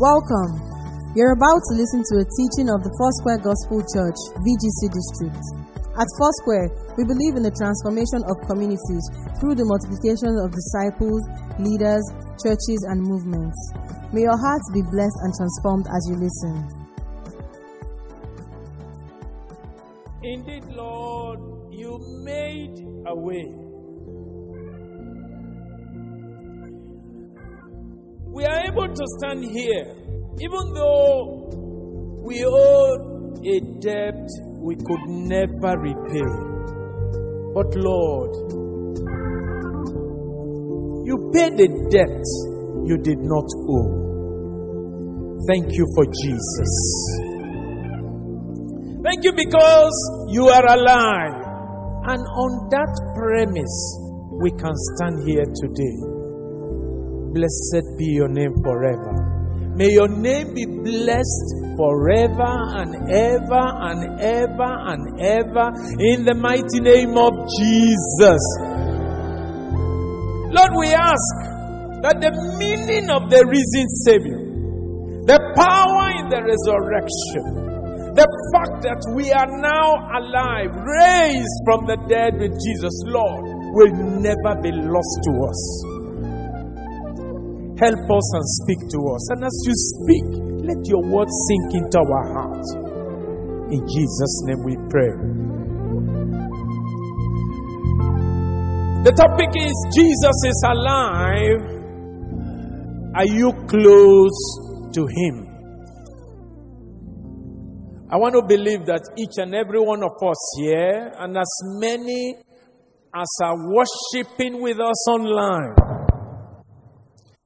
Welcome. You're about to listen to a teaching of the Foursquare Gospel Church, VGC District. At Foursquare, we believe in the transformation of communities through the multiplication of disciples, leaders, churches, and movements. May your hearts be blessed and transformed as you listen. Indeed, Lord, you made a way. We are able to stand here, even though we owed a debt we could never repay. But Lord, you paid a debt you did not owe. Thank you for Jesus. Thank you because you are alive. And on that premise, we can stand here today. Blessed be your name forever. May your name be blessed forever and ever and ever and ever in the mighty name of Jesus. Lord, we ask that the meaning of the risen Savior, the power in the resurrection, the fact that we are now alive, raised from the dead with Jesus, Lord, will never be lost to us. Help us and speak to us. And as you speak, let your word sink into our hearts. In Jesus' name we pray. The topic is Jesus is alive. Are you close to him? I want to believe that each and every one of us here, and as many as are worshiping with us online,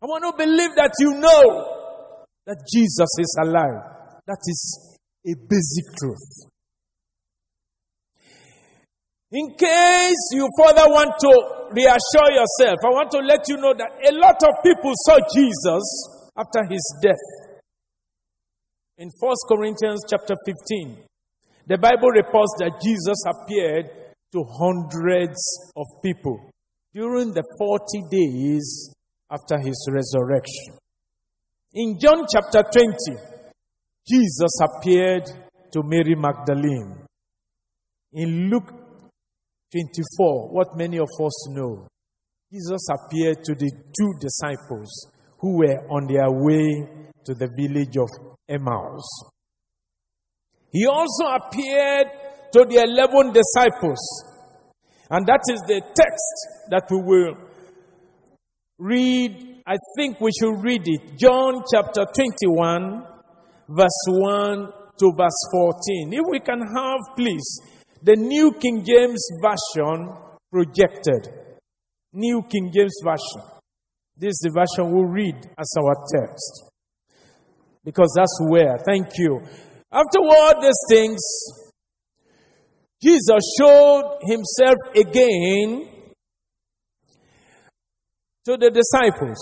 I want to believe that you know that Jesus is alive. That is a basic truth. In case you further want to reassure yourself, I want to let you know that a lot of people saw Jesus after his death. In 1 Corinthians chapter 15, the Bible reports that Jesus appeared to hundreds of people during the 40 days after his resurrection. In John chapter 20, Jesus appeared to Mary Magdalene. In Luke 24, what many of us know, Jesus appeared to the two disciples who were on their way to the village of Emmaus. He also appeared to the 11 disciples. And that is the text that we will read. I think we should read it. John chapter 21, verse 1 to verse 14. If we can have, please, the New King James Version projected. New King James Version. This is the version we'll read as our text. Because that's where, thank you. After all these things, Jesus showed himself again to the disciples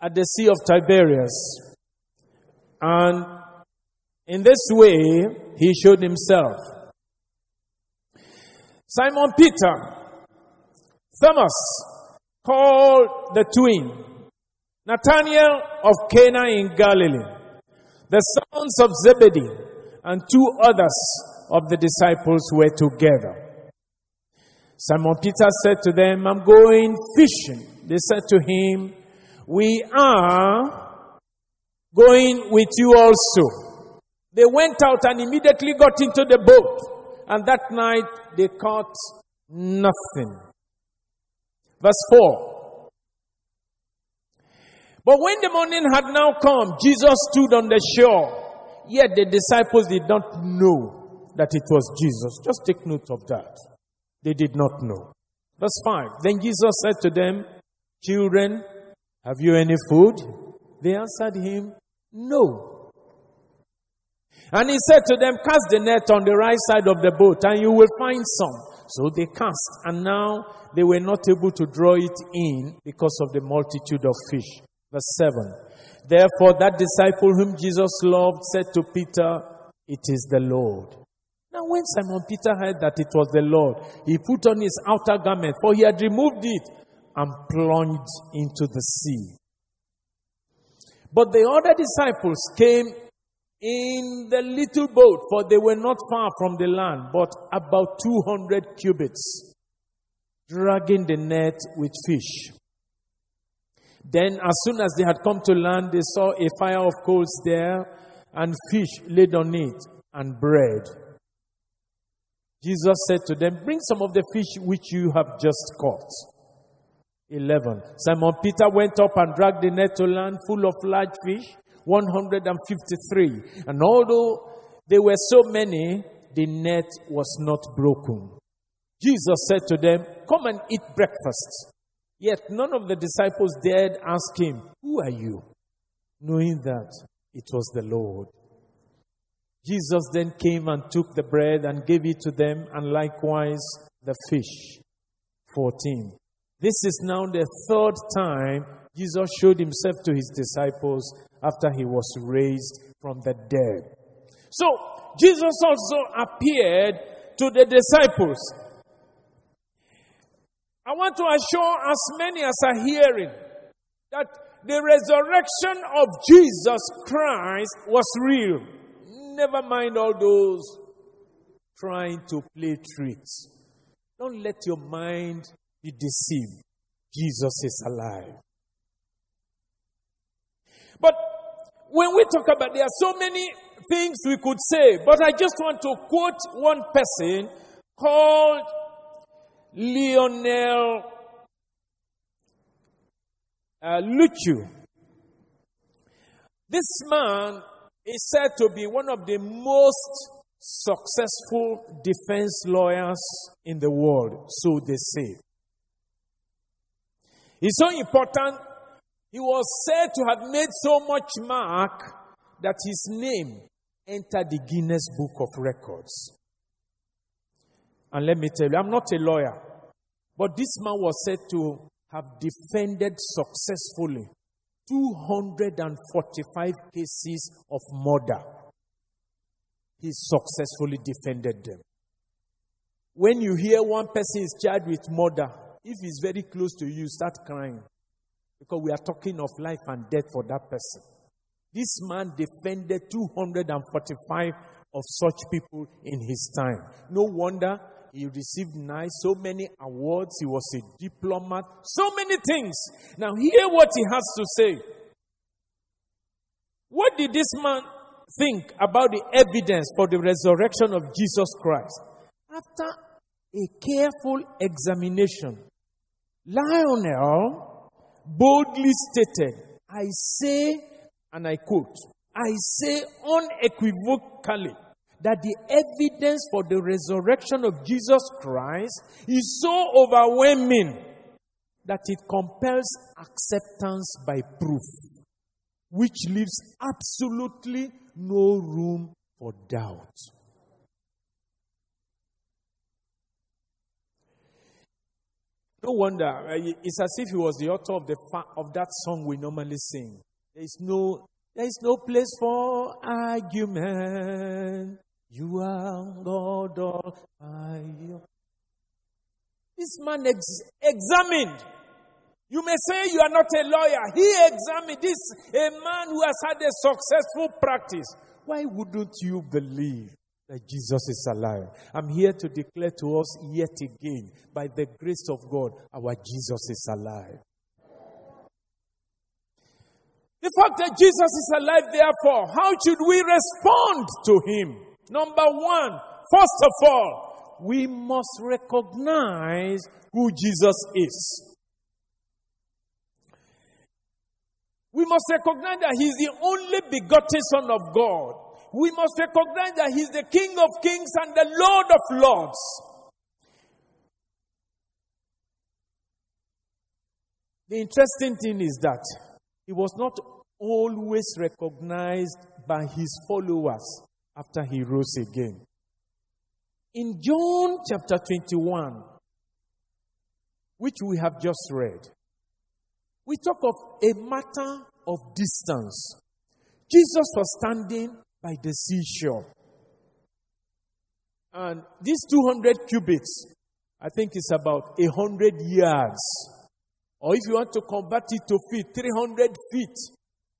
at the Sea of Tiberias. And in this way, he showed himself. Simon Peter, Thomas, called the twin, Nathanael of Cana in Galilee, the sons of Zebedee, and two others of the disciples were together. Simon Peter said to them, I'm going fishing. They said to him, We are going with you also. They went out and immediately got into the boat. And that night they caught nothing. Verse 4. But when the morning had now come, Jesus stood on the shore. Yet the disciples did not know that it was Jesus. Just take note of that. They did not know. Verse 5. Then Jesus said to them, Children, have you any food? They answered him, No. And he said to them, Cast the net on the right side of the boat, and you will find some. So they cast, and now they were not able to draw it in because of the multitude of fish. Verse 7. Therefore, that disciple whom Jesus loved said to Peter, It is the Lord. Now, when Simon Peter heard that it was the Lord, he put on his outer garment, for he had removed it, and plunged into the sea. But the other disciples came in the little boat, for they were not far from the land, but about 200 cubits, dragging the net with fish. Then, as soon as they had come to land, they saw a fire of coals there, and fish laid on it, and bread. Jesus said to them, Bring some of the fish which you have just caught. 11. Simon Peter went up and dragged the net to land full of large fish, 153. And although there were so many, the net was not broken. Jesus said to them, Come and eat breakfast. Yet none of the disciples dared ask him, Who are you? knowing that it was the Lord. Jesus then came and took the bread and gave it to them, and likewise the fish. 14. This is now the third time Jesus showed himself to his disciples after he was raised from the dead. So, Jesus also appeared to the disciples. I want to assure as many as are hearing that the resurrection of Jesus Christ was real. Never mind all those trying to play tricks. Don't let your mind be deceived. Jesus is alive. But when we talk about, there are so many things we could say, but I just want to quote one person called Lionel uh, Luckhoo. This man is said to be one of the most successful defense lawyers in the world, so they say. It's so important. He was said to have made so much mark that his name entered the Guinness Book of Records. And let me tell you, I'm not a lawyer, but this man was said to have defended successfully 245 cases of murder. He successfully defended them. When you hear one person is charged with murder, if he's very close to you, start crying. Because we are talking of life and death for that person. This man defended 245 of such people in his time. No wonder he received nice, so many awards. He was a diplomat, so many things. Now, hear what he has to say. What did this man think about the evidence for the resurrection of Jesus Christ? After a careful examination, Lionel boldly stated, I say, and I quote, I say unequivocally that the evidence for the resurrection of Jesus Christ is so overwhelming that it compels acceptance by proof, which leaves absolutely no room for doubt. No wonder, uh, it's as if he was the author of, the of that song we normally sing. There is no, there is no place for argument. You are God all by This man ex- examined. You may say you are not a lawyer. He examined this, a man who has had a successful practice. Why wouldn't you believe that Jesus is alive? I'm here to declare to us yet again, by the grace of God, our Jesus is alive. The fact that Jesus is alive, therefore, how should we respond to him? Number one, first of all, we must recognize who Jesus is. We must recognize that He's the only begotten Son of God. We must recognize that He's the King of kings and the Lord of lords. The interesting thing is that He was not always recognized by His followers after he rose again. In John chapter 21, which we have just read, we talk of a matter of distance. Jesus was standing by the seashore. And these 200 cubits, I think it's about 100 yards. Or if you want to convert it to feet, 300 feet.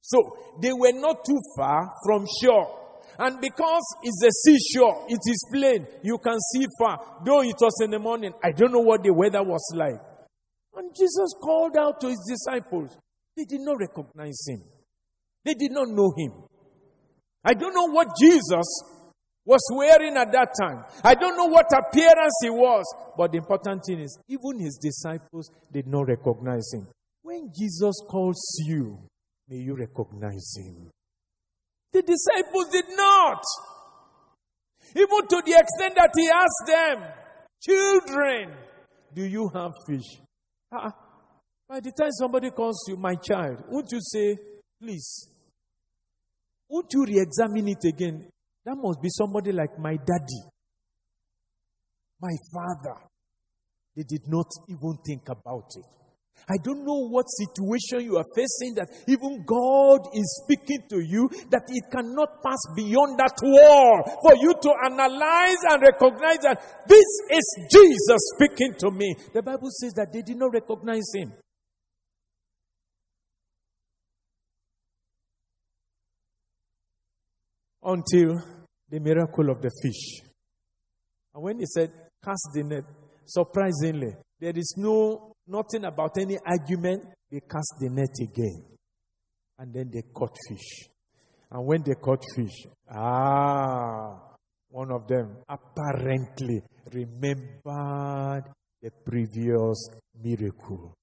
So they were not too far from shore. And because it's a seashore, it is plain, you can see far. Though it was in the morning, I don't know what the weather was like. And Jesus called out to his disciples. They did not recognize him. They did not know him. I don't know what Jesus was wearing at that time. I don't know what appearance he was. But the important thing is, even his disciples did not recognize him. When Jesus calls you, may you recognize him. The disciples did not. Even to the extent that he asked them, Children, do you have fish? Uh, by the time somebody calls you, my child, won't you say, Please, won't you re examine it again? That must be somebody like my daddy, my father. They did not even think about it. I don't know what situation you are facing that even God is speaking to you, that it cannot pass beyond that wall for you to analyze and recognize that this is Jesus speaking to me. The Bible says that they did not recognize him. Until the miracle of the fish. And when he said, cast the net, surprisingly, there is no nothing about any argument. They cast the net again. And then they caught fish. And when they caught fish, ah, one of them apparently remembered the previous miracle.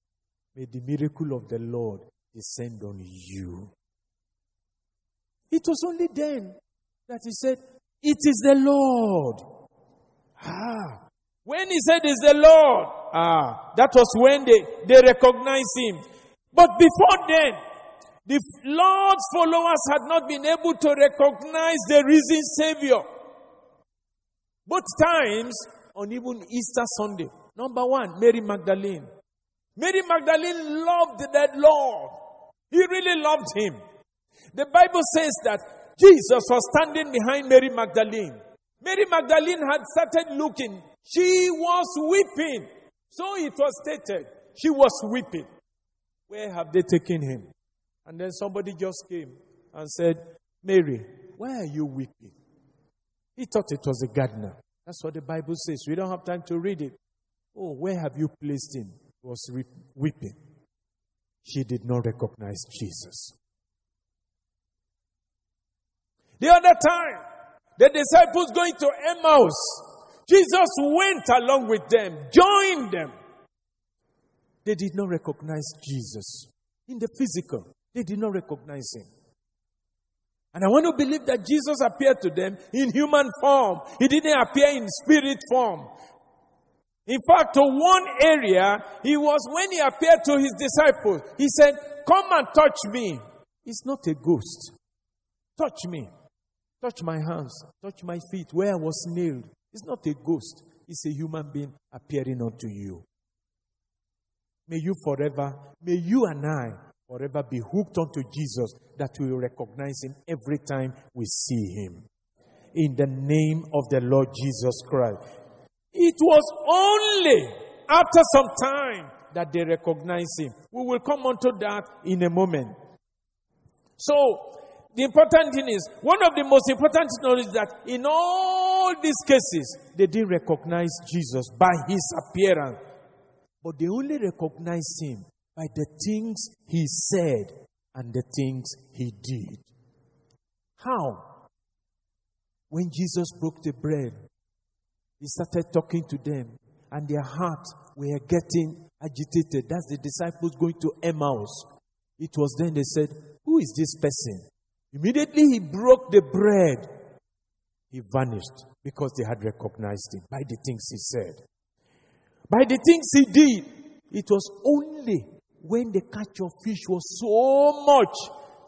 May the miracle of the Lord descend on you. It was only then that he said, It is the Lord. Ah. When he said it's the Lord, ah, that was when they, they recognized him. But before then, the Lord's followers had not been able to recognize the risen Savior. Both times on even Easter Sunday. Number one, Mary Magdalene. Mary Magdalene loved that Lord. He really loved him. The Bible says that Jesus was standing behind Mary Magdalene. Mary Magdalene had started looking. She was weeping. So it was stated. She was weeping. Where have they taken him? And then somebody just came and said, Mary, why are you weeping? He thought it was a gardener. That's what the Bible says. We don't have time to read it. Oh, where have you placed him? He was weeping. She did not recognize Jesus. The other time, the disciples going to Emmaus, Jesus went along with them, joined them. They did not recognize Jesus in the physical. They did not recognize him. And I want to believe that Jesus appeared to them in human form. He didn't appear in spirit form. In fact, to one area, he was when he appeared to his disciples, he said, Come and touch me. It's not a ghost. Touch me. Touch my hands, touch my feet where I was nailed. It's not a ghost, it's a human being appearing unto you. May you forever, may you and I forever be hooked onto Jesus that we will recognize him every time we see him. In the name of the Lord Jesus Christ. It was only after some time that they recognized him. We will come onto that in a moment. So, the important thing is, one of the most important knowledge that in all these cases, they didn't recognize Jesus by his appearance, but they only recognized him by the things he said and the things he did. How? When Jesus broke the bread, he started talking to them, and their hearts were getting agitated. That's the disciples going to Emmaus. It was then they said, Who is this person? Immediately he broke the bread. He vanished because they had recognized him by the things he said. By the things he did. It was only when the catch of fish was so much.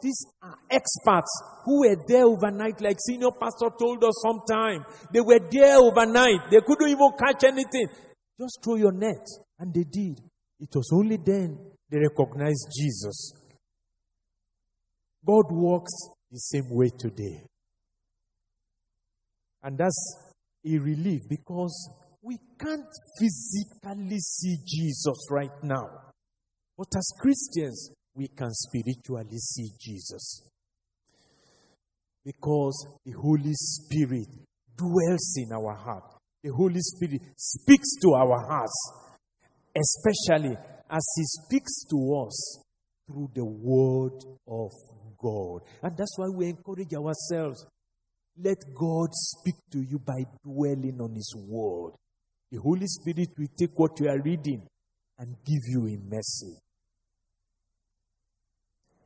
These are experts who were there overnight, like senior pastor told us sometime. They were there overnight. They couldn't even catch anything. Just throw your net. And they did. It was only then they recognized Jesus. God works the same way today. And that's a relief because we can't physically see Jesus right now. But as Christians, we can spiritually see Jesus. Because the Holy Spirit dwells in our heart. The Holy Spirit speaks to our hearts, especially as He speaks to us through the Word of God. And that's why we encourage ourselves. Let God speak to you by dwelling on His Word. The Holy Spirit will take what you are reading and give you a message.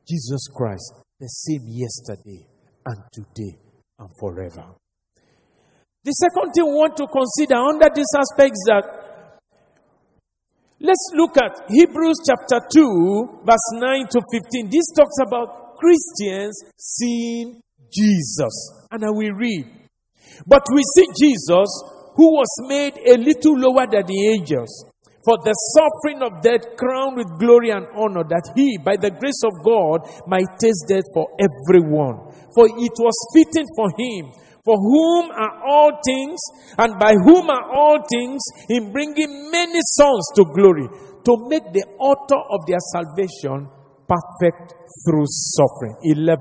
Jesus Christ, the same yesterday and today and forever. The second thing we want to consider under this aspect is that let's look at Hebrews chapter 2, verse 9 to 15. This talks about Christians seeing Jesus. And I will read. But we see Jesus, who was made a little lower than the angels, for the suffering of death crowned with glory and honor, that he, by the grace of God, might taste death for everyone. For it was fitting for him for whom are all things, and by whom are all things, in bringing many sons to glory, to make the author of their salvation perfect through suffering. 11.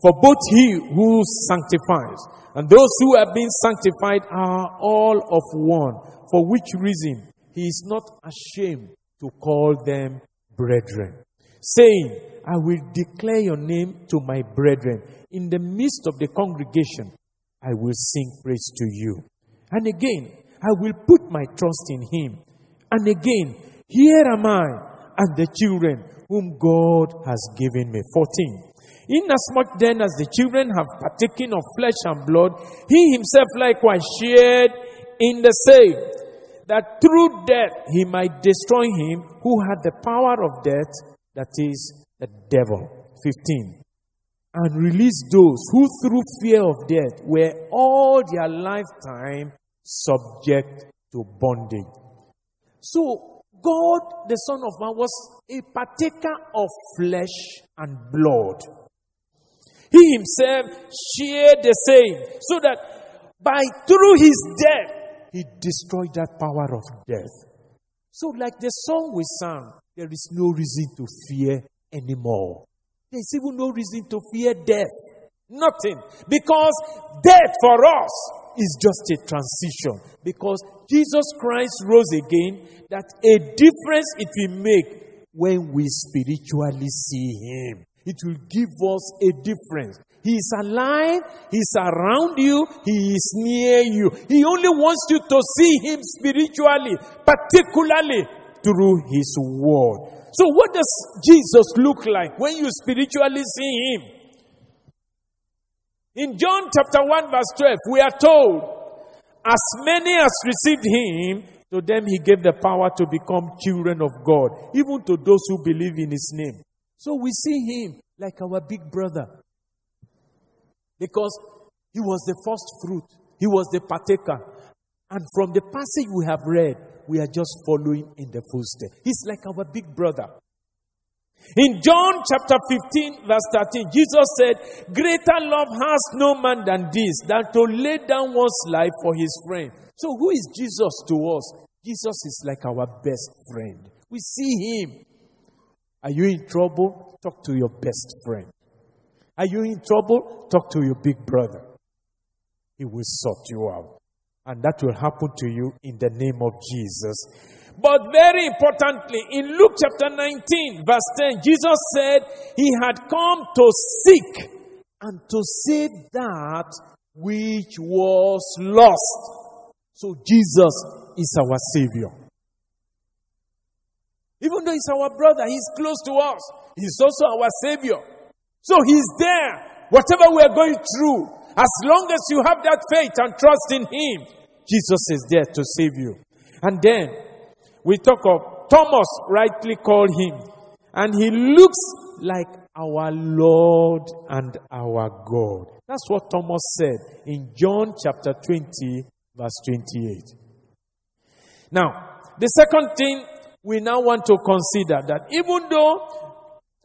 For both he who sanctifies and those who have been sanctified are all of one, for which reason he is not ashamed to call them brethren, saying, I will declare your name to my brethren. In the midst of the congregation, I will sing praise to you. And again, I will put my trust in him. And again, here am I and the children whom God has given me. 14. Inasmuch then as the children have partaken of flesh and blood, he himself likewise shared in the same, that through death he might destroy him who had the power of death, that is, the devil. 15 and release those who through fear of death were all their lifetime subject to bondage. So, God, the Son of Man, was a partaker of flesh and blood. He himself shared the same, so that by through his death, he destroyed that power of death. So, like the song we sang, there is no reason to fear anymore. There's even no reason to fear death. Nothing. Because death for us is just a transition. Because Jesus Christ rose again, that a difference it will make when we spiritually see Him. It will give us a difference. He is alive, He's around you, He is near you. He only wants you to see Him spiritually, particularly through His Word. So, what does Jesus look like when you spiritually see him? In John chapter 1, verse 12, we are told, As many as received him, to them he gave the power to become children of God, even to those who believe in his name. So we see him like our big brother. Because he was the first fruit, he was the partaker. And from the passage we have read, we are just following in the footsteps. He's like our big brother. In John chapter 15, verse 13, Jesus said, Greater love has no man than this, than to lay down one's life for his friend. So, who is Jesus to us? Jesus is like our best friend. We see him. Are you in trouble? Talk to your best friend. Are you in trouble? Talk to your big brother. He will sort you out. And that will happen to you in the name of Jesus. But very importantly, in Luke chapter 19, verse 10, Jesus said he had come to seek and to save that which was lost. So Jesus is our Savior. Even though he's our brother, he's close to us. He's also our Savior. So he's there. Whatever we are going through, as long as you have that faith and trust in Him, Jesus is there to save you. And then we talk of Thomas, rightly called Him, and He looks like our Lord and our God. That's what Thomas said in John chapter 20, verse 28. Now, the second thing we now want to consider that even though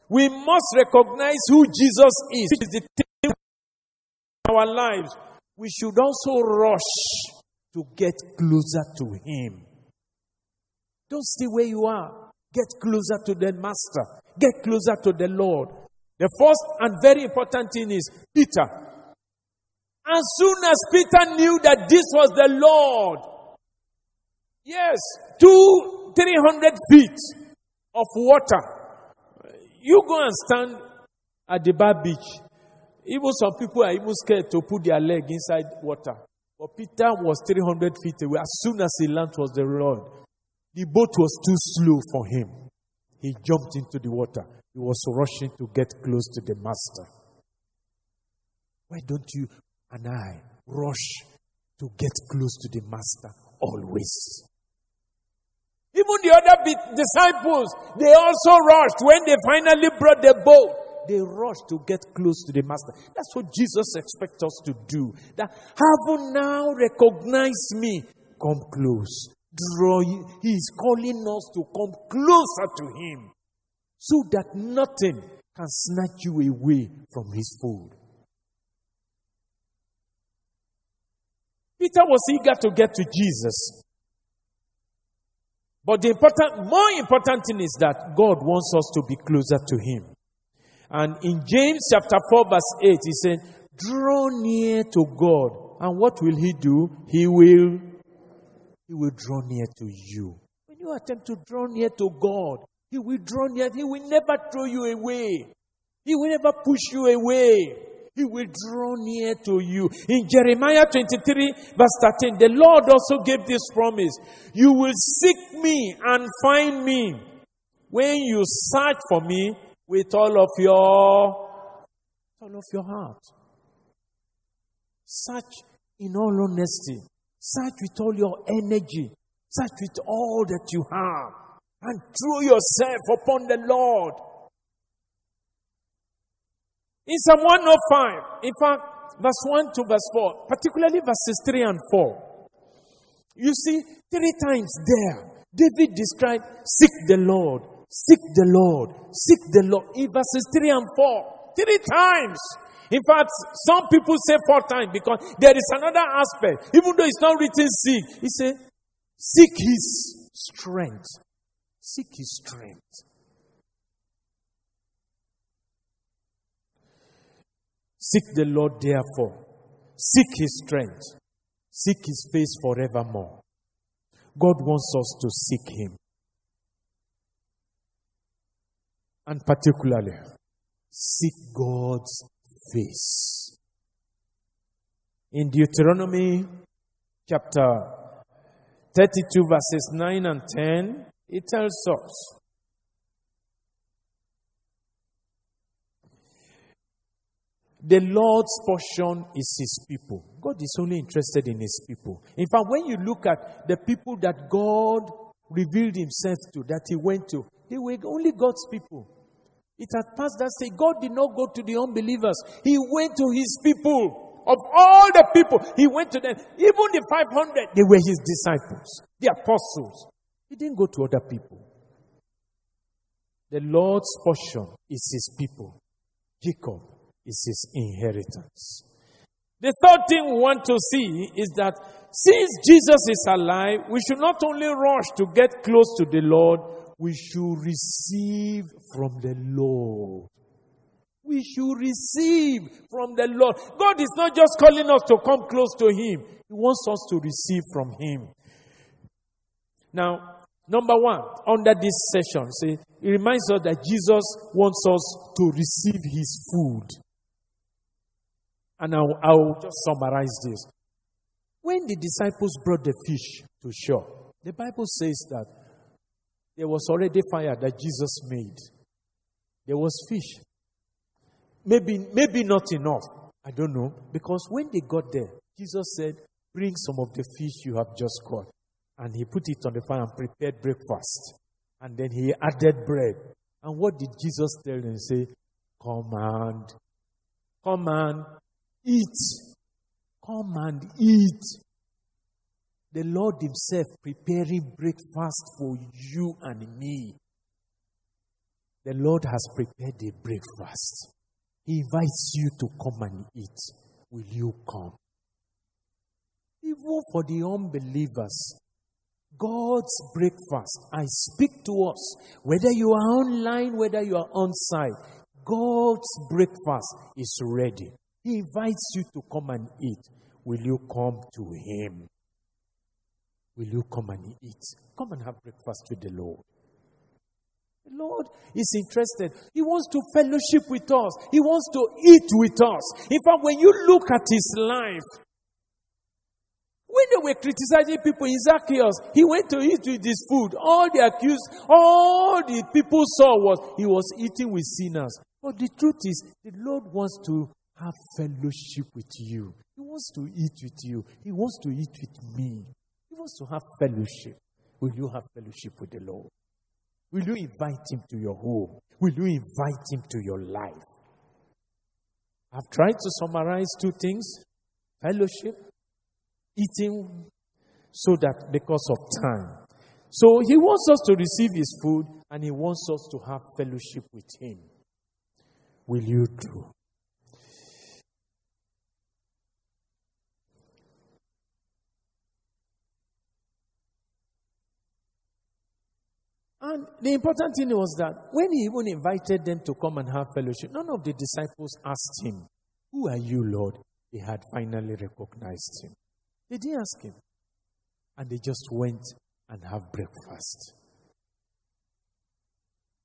we must recognize who Jesus is, is the thing in our lives, we should also rush to get closer to Him. Don't stay where you are. Get closer to the Master. Get closer to the Lord. The first and very important thing is Peter. As soon as Peter knew that this was the Lord, yes, two, three hundred feet of water. You go and stand at the bar beach. Even some people are even scared to put their leg inside water. But Peter was 300 feet away. As soon as he landed was the Lord. The boat was too slow for him. He jumped into the water. He was rushing to get close to the master. Why don't you and I rush to get close to the master always? Even the other disciples, they also rushed when they finally brought the boat they rush to get close to the master. That's what Jesus expects us to do. That have you now recognized me, come close. Draw. He is calling us to come closer to him so that nothing can snatch you away from his fold. Peter was eager to get to Jesus. But the important, more important thing is that God wants us to be closer to Him. And in James chapter 4, verse 8, he said, Draw near to God. And what will he do? He will he will draw near to you. When you attempt to draw near to God, He will draw near. He will never throw you away. He will never push you away. He will draw near to you. In Jeremiah 23, verse 13, the Lord also gave this promise You will seek me and find me when you search for me with all of your all of your heart. Search in all honesty. Search with all your energy. Search with all that you have. And throw yourself upon the Lord. In Psalm 105, in fact, verse 1 to verse 4, particularly verses 3 and 4, you see, three times there, David described, Seek the Lord, Seek the Lord. Seek the Lord. In verses 3 and 4. Three times. In fact, some people say four times because there is another aspect. Even though it's not written seek, he said, seek his strength. Seek his strength. Seek the Lord therefore. Seek his strength. Seek his face forevermore. God wants us to seek him. and particularly seek God's face. In Deuteronomy chapter 32, verses 9 and 10, it tells us the Lord's portion is His people. God is only interested in His people. In fact, when you look at the people that God revealed Himself to, that He went to, they were only God's people. It had passed that stage. God did not go to the unbelievers. He went to his people. Of all the people, he went to them. Even the 500, they were his disciples, the apostles. He didn't go to other people. The Lord's portion is his people. Jacob is his inheritance. The third thing we want to see is that since Jesus is alive, we should not only rush to get close to the Lord, we should receive from the Lord. We should receive from the Lord. God is not just calling us to come close to Him, He wants us to receive from Him. Now, number one, under this session, see, it reminds us that Jesus wants us to receive His food. And I'll, I'll just summarize this. When the disciples brought the fish to shore, the Bible says that there was already fire that Jesus made. There was fish. Maybe, maybe not enough. I don't know. Because when they got there, Jesus said, Bring some of the fish you have just caught. And he put it on the fire and prepared breakfast. And then he added bread. And what did Jesus tell them? Say, Come and, come and eat. Come and eat the Lord Himself preparing breakfast for you and me. The Lord has prepared a breakfast. He invites you to come and eat. Will you come? Even for the unbelievers, God's breakfast. I speak to us, whether you are online, whether you are on site, God's breakfast is ready. He invites you to come and eat. Will you come to Him? Will you come and eat? Come and have breakfast with the Lord. The Lord is interested. He wants to fellowship with us. He wants to eat with us. In fact, when you look at his life, when they were criticizing people in Zacchaeus, he went to eat with his food. All the accused, all the people saw was he was eating with sinners. But the truth is, the Lord wants to have fellowship with you. He wants to eat with you. He wants to eat with me. He wants to have fellowship. Will you have fellowship with the Lord? Will you invite him to your home? Will you invite him to your life? I've tried to summarize two things fellowship, eating, so that because of time. So he wants us to receive his food and he wants us to have fellowship with him. Will you do? And the important thing was that when he even invited them to come and have fellowship, none of the disciples asked him, Who are you, Lord? They had finally recognized him. They didn't ask him. And they just went and have breakfast.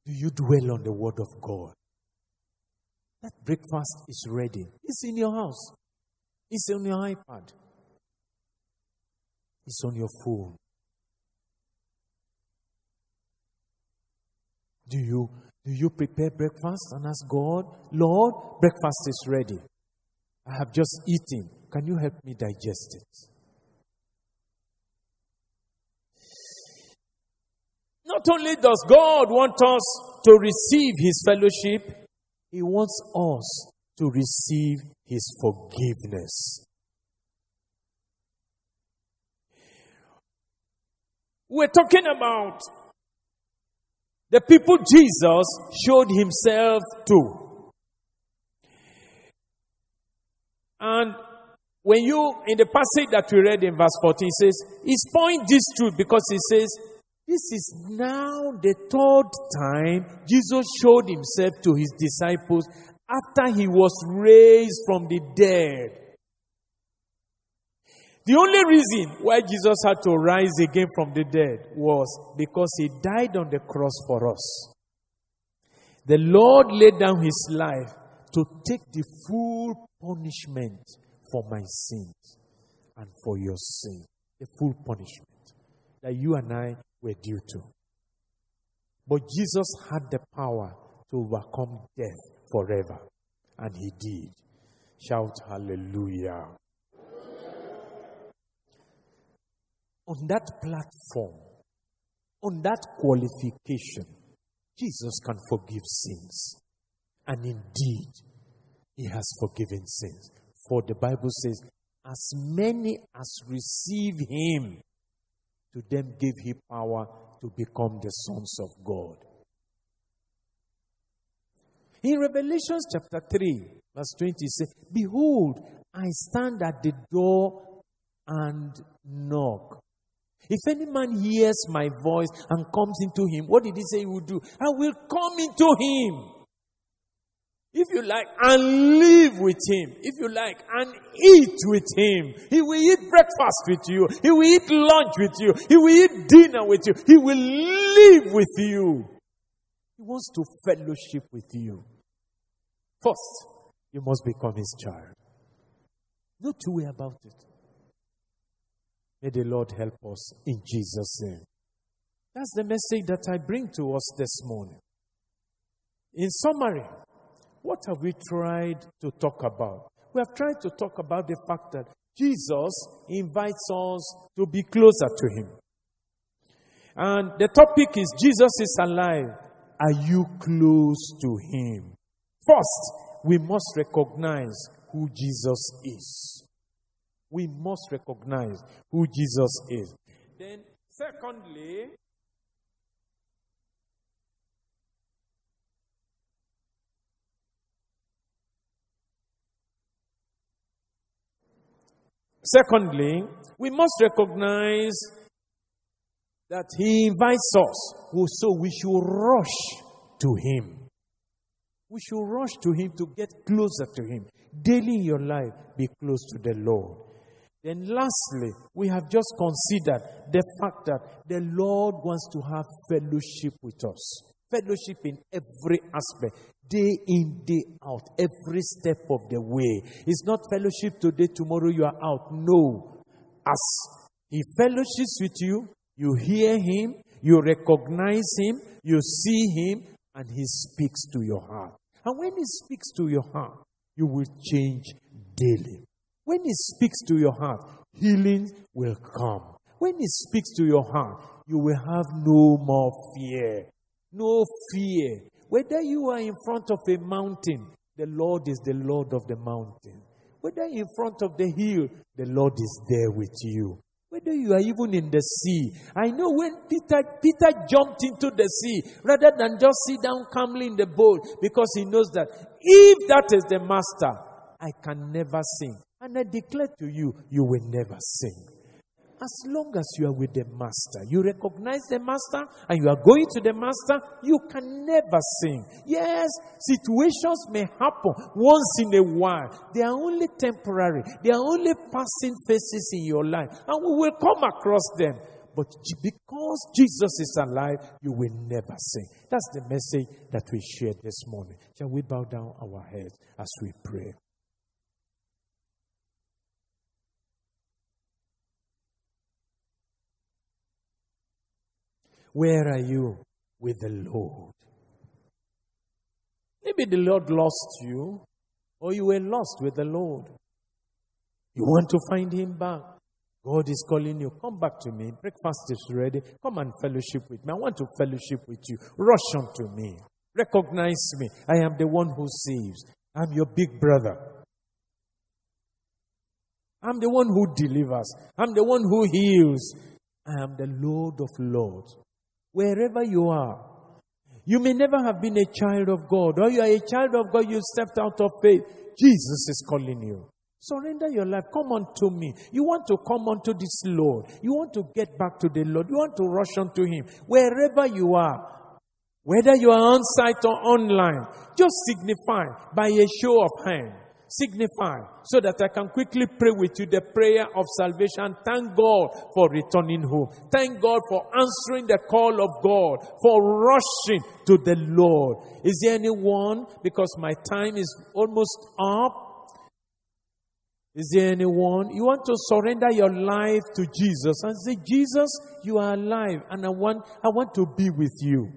Do you dwell on the word of God? That breakfast is ready. It's in your house. It's on your iPad. It's on your phone. Do you do you prepare breakfast and ask God, Lord, breakfast is ready. I have just eaten. Can you help me digest it? Not only does God want us to receive His fellowship, He wants us to receive His forgiveness. We're talking about the people Jesus showed himself to. And when you, in the passage that we read in verse 14, he says, He's pointing this truth because he says, This is now the third time Jesus showed himself to his disciples after he was raised from the dead. The only reason why Jesus had to rise again from the dead was because he died on the cross for us. The Lord laid down his life to take the full punishment for my sins and for your sin. The full punishment that you and I were due to. But Jesus had the power to overcome death forever. And he did. Shout hallelujah. On that platform, on that qualification, Jesus can forgive sins. And indeed, He has forgiven sins. For the Bible says, as many as receive Him, to them give He power to become the sons of God. In Revelation chapter 3, verse 20, it says, Behold, I stand at the door and knock. If any man hears my voice and comes into him, what did he say he would do? I will come into him. If you like, and live with him. If you like, and eat with him. He will eat breakfast with you. He will eat lunch with you. He will eat dinner with you. He will live with you. He wants to fellowship with you. First, you must become his child. No two way about it. May the Lord help us in Jesus' name. That's the message that I bring to us this morning. In summary, what have we tried to talk about? We have tried to talk about the fact that Jesus invites us to be closer to Him. And the topic is Jesus is alive. Are you close to Him? First, we must recognize who Jesus is we must recognize who Jesus is. Then, secondly, Secondly, we must recognize that He invites us. So we should rush to Him. We should rush to Him to get closer to Him. Daily in your life, be close to the Lord. Then, lastly, we have just considered the fact that the Lord wants to have fellowship with us. Fellowship in every aspect, day in, day out, every step of the way. It's not fellowship today, tomorrow you are out. No. As He fellowships with you, you hear Him, you recognize Him, you see Him, and He speaks to your heart. And when He speaks to your heart, you will change daily. When He speaks to your heart, healing will come. When He speaks to your heart, you will have no more fear. No fear. Whether you are in front of a mountain, the Lord is the Lord of the mountain. Whether in front of the hill, the Lord is there with you. Whether you are even in the sea. I know when Peter, Peter jumped into the sea, rather than just sit down calmly in the boat, because he knows that if that is the master, I can never sing. And I declare to you, you will never sing. As long as you are with the master, you recognize the master and you are going to the master, you can never sing. Yes, situations may happen once in a while. They are only temporary. They are only passing phases in your life. And we will come across them. But because Jesus is alive, you will never sing. That's the message that we shared this morning. Shall we bow down our heads as we pray? Where are you with the Lord? Maybe the Lord lost you, or you were lost with the Lord. You want to find Him back. God is calling you. Come back to me. Breakfast is ready. Come and fellowship with me. I want to fellowship with you. Rush on to me. Recognize me. I am the one who saves. I'm your big brother. I'm the one who delivers. I'm the one who heals. I am the Lord of Lords wherever you are. You may never have been a child of God, or you are a child of God, you stepped out of faith. Jesus is calling you. Surrender your life. Come unto me. You want to come unto this Lord. You want to get back to the Lord. You want to rush unto Him. Wherever you are, whether you are on site or online, just signify by a show of hand signify so that I can quickly pray with you the prayer of salvation. Thank God for returning home. Thank God for answering the call of God, for rushing to the Lord. Is there anyone? Because my time is almost up. Is there anyone? You want to surrender your life to Jesus and say, Jesus, you are alive and I want, I want to be with you.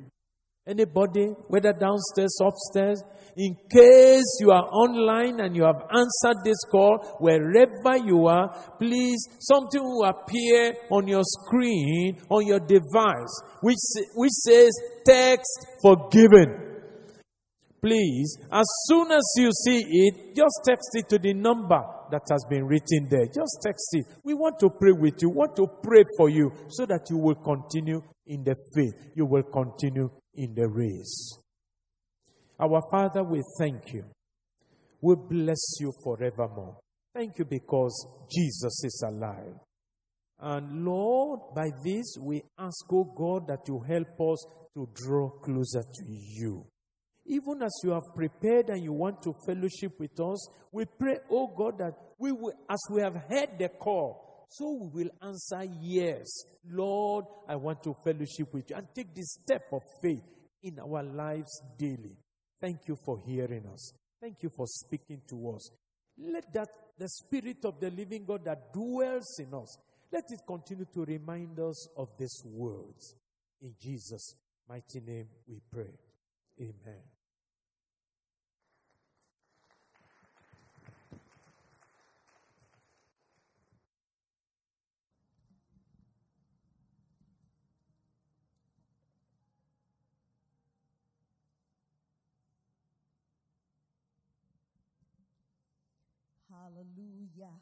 Anybody, whether downstairs, upstairs, in case you are online and you have answered this call, wherever you are, please, something will appear on your screen, on your device, which, which says text forgiven. Please, as soon as you see it, just text it to the number that has been written there. Just text it. We want to pray with you, want to pray for you so that you will continue in the faith. You will continue in the race. Our Father, we thank you. We bless you forevermore. Thank you because Jesus is alive. And Lord, by this we ask, O oh God, that you help us to draw closer to you. Even as you have prepared and you want to fellowship with us, we pray, O oh God, that we will, as we have heard the call, so we will answer yes. Lord, I want to fellowship with you and take this step of faith in our lives daily. Thank you for hearing us. Thank you for speaking to us. Let that, the Spirit of the living God that dwells in us, let it continue to remind us of these words. In Jesus' mighty name we pray. Amen. Hallelujah